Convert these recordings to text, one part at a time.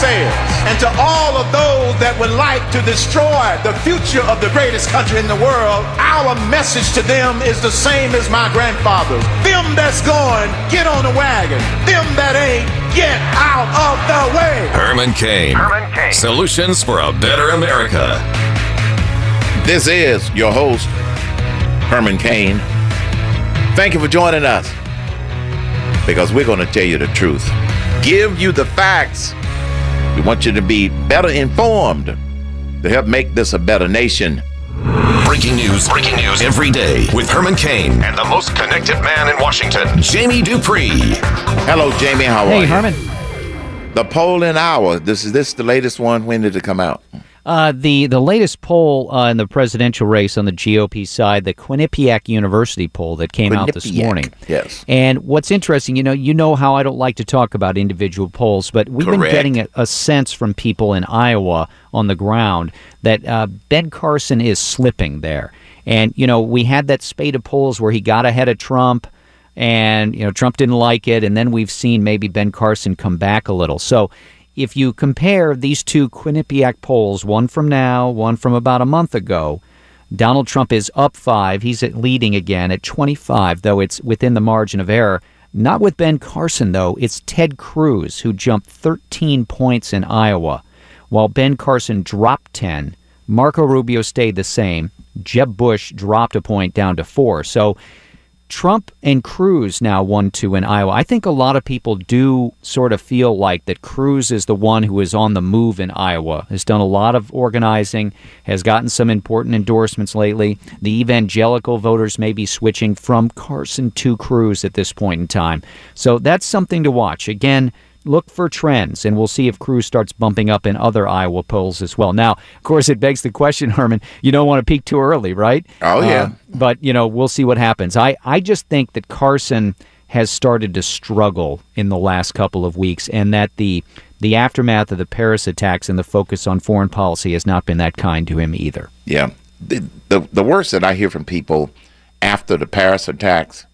says. And to all of those that would like to destroy the future of the greatest country in the world, our message to them is the same as my grandfather's. Them that's going, get on the wagon. Them that ain't, get out of the way. Herman Cain. Herman Cain. Solutions for a better America. This is your host, Herman Cain. Thank you for joining us because we're going to tell you the truth, give you the facts. We want you to be better informed to help make this a better nation. Breaking news, breaking news every day with Herman Cain and the most connected man in Washington, Jamie Dupree. Hello, Jamie. How hey, are you? Hey, Herman. The polling hour. This is this the latest one. When did it come out? Uh, the the latest poll uh, in the presidential race on the GOP side, the Quinnipiac University poll that came out this morning. Yes. And what's interesting, you know, you know how I don't like to talk about individual polls, but we've Correct. been getting a, a, sense from people in Iowa on the ground that uh, Ben Carson is slipping there. And you know, we had that spate of polls where he got ahead of Trump. And you know Trump didn't like it, and then we've seen maybe Ben Carson come back a little. So if you compare these two Quinnipiac polls, one from now, one from about a month ago, Donald Trump is up five. He's leading again at 25, though it's within the margin of error. Not with Ben Carson, though. It's Ted Cruz who jumped 13 points in Iowa, while Ben Carson dropped 10. Marco Rubio stayed the same. Jeb Bush dropped a point down to four. So Trump and Cruz now 1 2 in Iowa. I think a lot of people do sort of feel like that Cruz is the one who is on the move in Iowa, has done a lot of organizing, has gotten some important endorsements lately. The evangelical voters may be switching from Carson to Cruz at this point in time. So that's something to watch. Again, look for trends, and we'll see if Cruz starts bumping up in other Iowa polls as well. Now, of course, it begs the question, Herman, you don't want to peak too early, right? Oh, yeah. Uh, but, you know, we'll see what happens. I, I just think that Carson has started to struggle in the last couple of weeks, and that the the aftermath of the Paris attacks and the focus on foreign policy has not been that kind to him either. Yeah. The, the, the worst that I hear from people after the Paris attacks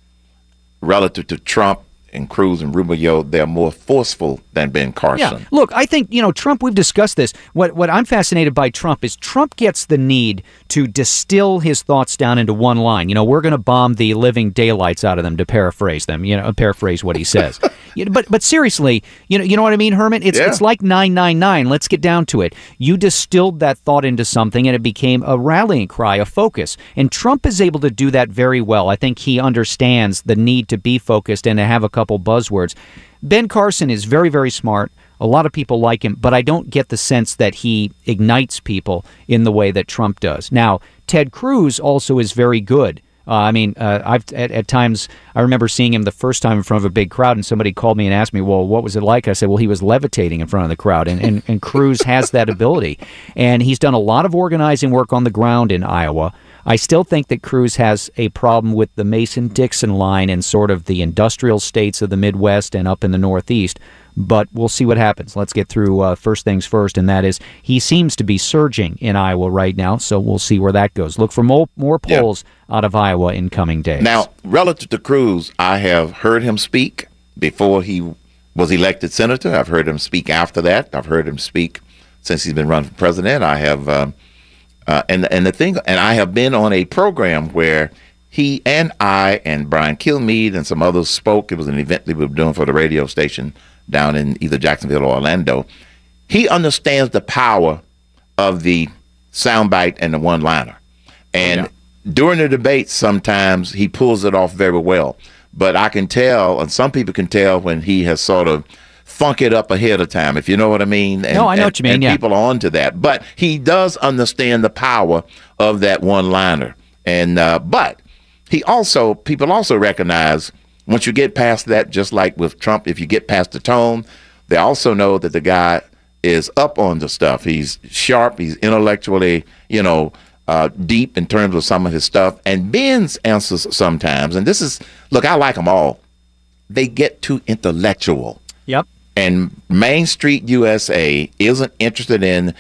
relative to Trump and Cruz and Rubio, they're more forceful than Ben Carson. Yeah. Look, I think, you know, Trump, we've discussed this. What what I'm fascinated by Trump is Trump gets the need to distill his thoughts down into one line. You know, we're going to bomb the living daylights out of them to paraphrase them, you know, paraphrase what he says. you know, but but seriously, you know, you know what I mean, Herman? It's yeah. it's like 999. Let's get down to it. You distilled that thought into something and it became a rallying cry, a focus. And Trump is able to do that very well. I think he understands the need to be focused and to have a couple buzzwords. Ben Carson is very, very smart. A lot of people like him, but I don't get the sense that he ignites people in the way that Trump does. Now, Ted Cruz also is very good. Uh, I mean, uh, I've at, at, times I remember seeing him the first time in front of a big crowd, and somebody called me and asked me, "Well, what was it like?" I said, "Well, he was levitating in front of the crowd," and and, and Cruz has that ability, and he's done a lot of organizing work on the ground in Iowa. I still think that Cruz has a problem with the Mason Dixon line and sort of the industrial states of the Midwest and up in the Northeast. But we'll see what happens. Let's get through uh, first things first, and that is he seems to be surging in Iowa right now. So we'll see where that goes. Look for more, more polls yeah. out of Iowa in coming days. Now, relative to Cruz, I have heard him speak before he was elected senator. I've heard him speak after that. I've heard him speak since he's been running for president. I have. Um, uh, and and the thing, and I have been on a program where he and I and Brian Kilmeade and some others spoke. It was an event that we were doing for the radio station down in either Jacksonville or Orlando. He understands the power of the soundbite and the one-liner, and yeah. during the debates, sometimes he pulls it off very well. But I can tell, and some people can tell when he has sort of funk it up ahead of time, if you know what I mean. And, no, I know and, what you mean. And yeah. people are onto that, but he does understand the power of that one-liner. And uh, but he also people also recognize once you get past that, just like with Trump, if you get past the tone, they also know that the guy is up on the stuff. He's sharp. He's intellectually, you know. Uh, deep in terms of some of his stuff, and Ben's answers sometimes, and this is look, I like them all. They get too intellectual. Yep and Main Street USA isn't interested in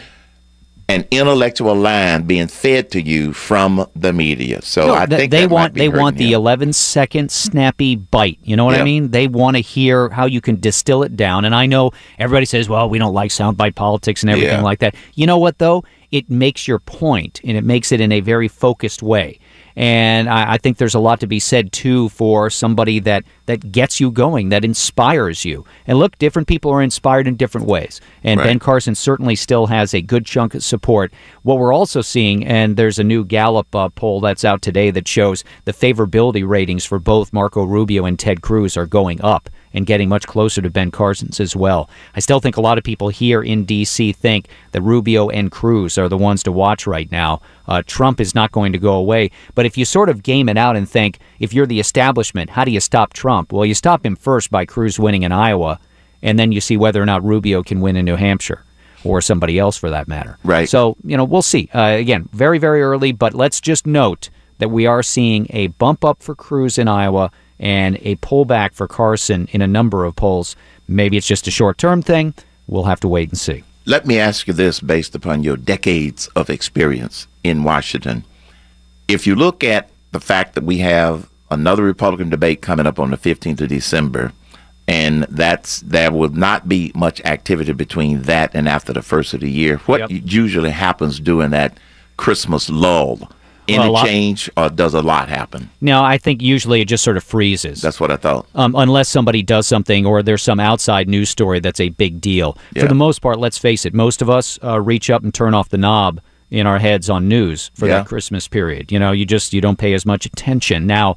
an intellectual line being fed to you from the media. So No, I th- think they want they want the him. 11 second snappy bite. You know what I mean? They want to hear how you can distill it down. And I know everybody says, "Well, we don't like soundbite politics and everything Yeah. like that." You know what though? It makes your point, and it makes it in a very focused way. And I, I think there's a lot to be said too for somebody that that gets you going, that inspires you. And look, different people are inspired in different ways. And Right. Ben Carson certainly still has a good chunk of support. What we're also seeing, and there's a new Gallup uh, poll that's out today that shows the favorability ratings for both Marco Rubio and Ted Cruz are going up and getting much closer to Ben Carson's as well. I still think a lot of people here in D.C. think that Rubio and Cruz are the ones to watch right now. Uh, Trump is not going to go away. But if you sort of game it out and think, if you're the establishment, how do you stop Trump? Well, you stop him first by Cruz winning in Iowa, and then you see whether or not Rubio can win in New Hampshire or somebody else for that matter. Right. So, you know, we'll see. Uh, again, very, very early, but let's just note that we are seeing a bump up for Cruz in Iowa and a pullback for Carson in a number of polls. Maybe it's just a short term thing. We'll have to wait and see. Let me ask you this based upon your decades of experience in Washington. If you look at the fact that we have another Republican debate coming up on the 15th of December, and that's there will not be much activity between that and after the first of the year. What Yep. usually happens during that Christmas lull? Any lot- change, or does a lot happen? No, I think usually it just sort of freezes. That's what I thought. um, unless somebody does something or there's some outside news story that's a big deal. Yeah. For the most part, let's face it, most of us uh, reach up and turn off the knob in our heads on news for Yeah. that Christmas period. You know, you just you don't pay as much attention now.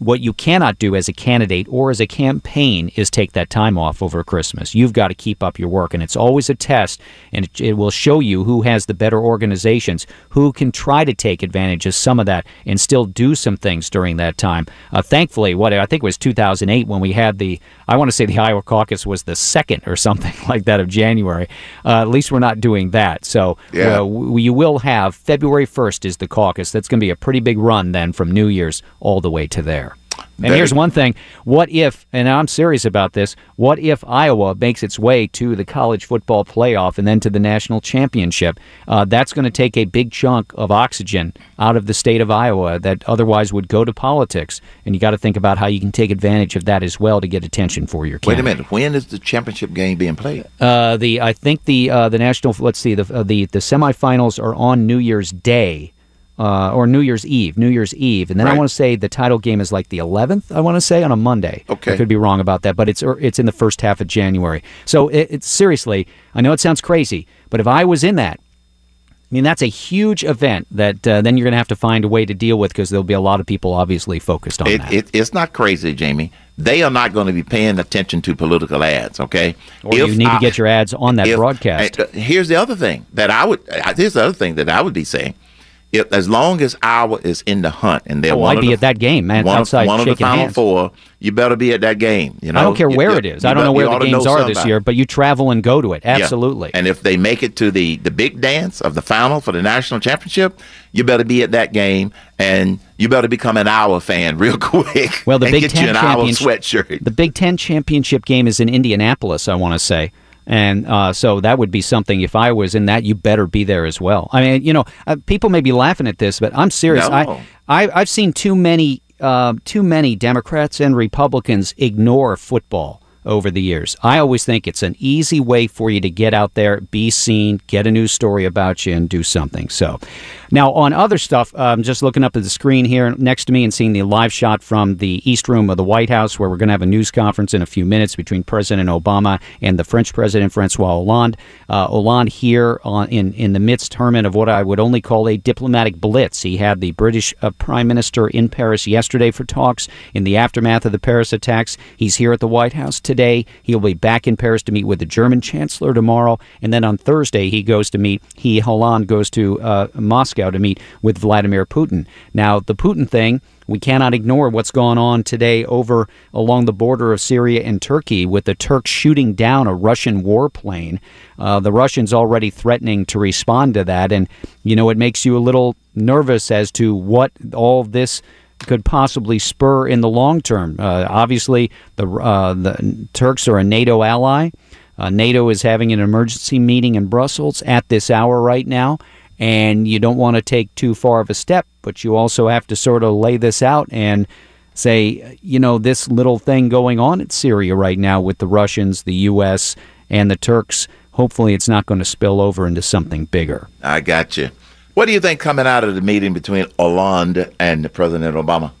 What you cannot do as a candidate or as a campaign is take that time off over Christmas. You've got to keep up your work, and it's always a test, and it, it will show you who has the better organizations, who can try to take advantage of some of that and still do some things during that time. Uh, thankfully, what I think it was 2008 when we had the, I want to say the Iowa caucus was the second or something like that of January. Uh, at least we're not doing that. So Yeah. uh, w- you will have February 1st is the caucus. That's going to be a pretty big run then from New Year's all the way to there. And here's one thing. What if, and I'm serious about this, what if Iowa makes its way to the college football playoff and then to the national championship? Uh, that's going to take a big chunk of oxygen out of the state of Iowa that otherwise would go to politics. And you got to think about how you can take advantage of that as well to get attention for your kids. Wait a minute. When is the championship game being played? Uh, the I think the uh, the national let's see the uh, the the semifinals are on New Year's Day. Uh, or New Year's Eve, New Year's Eve, and then I want to say the title game is like the 11th. I want to say on a Monday. Okay. I could be wrong about that, but it's or it's in the first half of January. So it, it's seriously, I know it sounds crazy, but if I was in that, I mean that's a huge event that uh, then you're going to have to find a way to deal with because there'll be a lot of people obviously focused on It, that. it, it's not crazy, Jamie. They are not going to be paying attention to political ads, okay? or you need to get your ads on that if- broadcast. uh, here's the other thing that I would. Uh, here's the other thing that I would be saying. If, as long as Iowa is in the hunt and they're Oh, one I'd of be the, at that game, man, One, outside one of the final hands. four, you better be at that game. You know, I don't care where you- it is. I don't know where the games are this year, but you travel and go to it. Yeah. Absolutely. And if they make it to the the big dance of the final for the national championship, you better be at that game, and you better become an Iowa fan real quick. Well, the and Big get Ten you an Iowa championship, sweatshirt. the Big Ten championship game is in Indianapolis. I want to say, and uh, so that would be something. If I was in that, you better be there as well. I mean, you know, uh, people may be laughing at this, but I'm serious. No. I, I I've seen too many uh, too many Democrats and Republicans ignore football over the years. I always think it's an easy way for you to get out there, be seen, get a news story about you, and do something. So, now on other stuff, I'm just looking up at the screen here next to me and seeing the live shot from the East Room of the White House, where we're going to have a news conference in a few minutes between President Obama and the French President Francois Hollande. Uh, Hollande here on, in in the midst, Herman, of what I would only call a diplomatic blitz. He had the British uh, Prime Minister in Paris yesterday for talks in the aftermath of the Paris attacks. He's here at the White House today. He'll be back in Paris to meet with the German Chancellor tomorrow, and then on Thursday he goes to meet. He Hollande goes to uh, Moscow to meet with Vladimir Putin. Now the Putin thing. We cannot ignore what's gone on today over along the border of Syria and Turkey with the Turks shooting down a Russian warplane. Uh, the Russians already threatening to respond to that. And, you know, it makes you a little nervous as to what all this could possibly spur in the long term. Uh, obviously, the, uh, the Turks are a NATO ally. Uh, NATO is having an emergency meeting in Brussels at this hour right now. And you don't want to take too far of a step, but you also have to sort of lay this out and say, you know, this little thing going on in Syria right now with the Russians, the U.S., and the Turks. Hopefully, it's not going to spill over into something bigger. I got you. What do you think coming out of the meeting between Hollande and President Obama?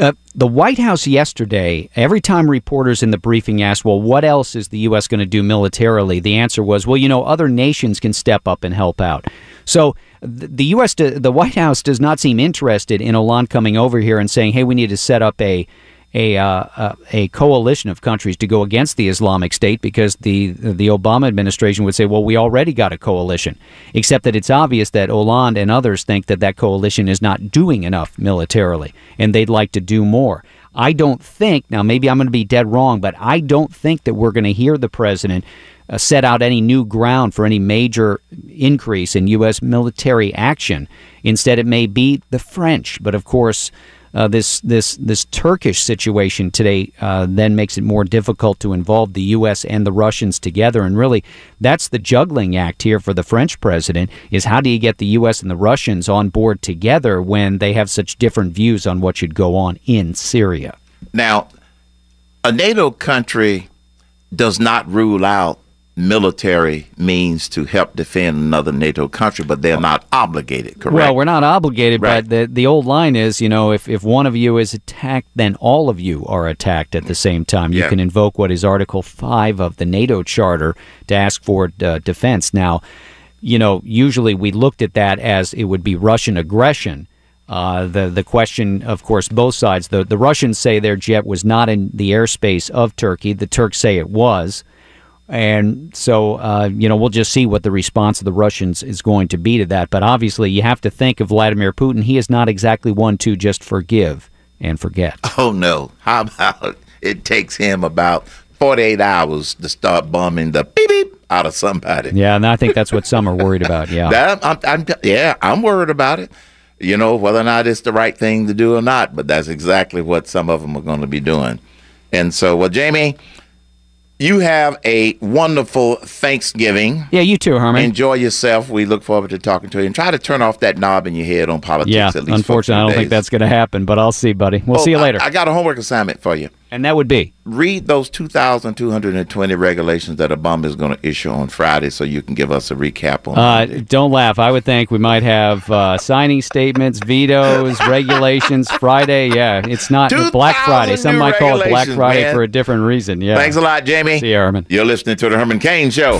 Uh, the White House yesterday, every time reporters in the briefing asked, well, what else is the U.S. going to do militarily? The answer was, well, you know, other nations can step up and help out. So the U.S., the White House does not seem interested in Hollande coming over here and saying, hey, we need to set up a a uh, a coalition of countries to go against the Islamic State because the the Obama administration would say, well, we already got a coalition, except that it's obvious that Hollande and others think that that coalition is not doing enough militarily, and they'd like to do more. I don't think now maybe I'm going to be dead wrong, but I don't think that we're going to hear the president uh, set out any new ground for any major increase in U.S. military action. Instead, it may be the French, but of course uh, this this this Turkish situation today uh, then makes it more difficult to involve the U.S. and the Russians together. And really, that's the juggling act here for the French president: is how do you get the U.S. and the Russians on board together when they have such different views on what should go on in Syria? Now, a NATO country does not rule out military means to help defend another NATO country, but they're not obligated, correct? Well, we're not obligated, Right. but the, the old line is, you know, if, if one of you is attacked, then all of you are attacked at the same time. You Yeah. can invoke what is Article 5 of the NATO Charter to ask for uh, defense. Now, you know, usually we looked at that as it would be Russian aggression. Uh, the the question, of course, both sides. The the Russians say their jet was not in the airspace of Turkey. The Turks say it was. And so, uh, you know, we'll just see what the response of the Russians is going to be to that. But obviously, you have to think of Vladimir Putin. He is not exactly one to just forgive and forget. Oh no! How about it takes him about forty-eight hours to start bombing the beep beep out of somebody? Yeah, and I think that's what some are worried about. Yeah. That, I'm, I'm, yeah, I'm worried about it. You know whether or not it's the right thing to do or not, but that's exactly what some of them are going to be doing. And so, well, Jamie, you have a wonderful Thanksgiving. Yeah, you too, Herman. Enjoy yourself. We look forward to talking to you and try to turn off that knob in your head on politics. yeah, at least for unfortunately, I don't think that's going to happen, but I'll see, buddy. We'll Oh, see you I- later. I, got a homework assignment for you. And that would be. Read those 2,220 regulations that Obama is going to issue on Friday, so you can give us a recap on. Uh, don't laugh. I would think we might have uh, signing statements, vetoes, regulations. Friday, yeah, it's not Black Friday. Some might call it Black Friday man. for a different reason. Yeah. Thanks a lot, Jamie. See you, Herman. You're listening to the Herman Cain Show.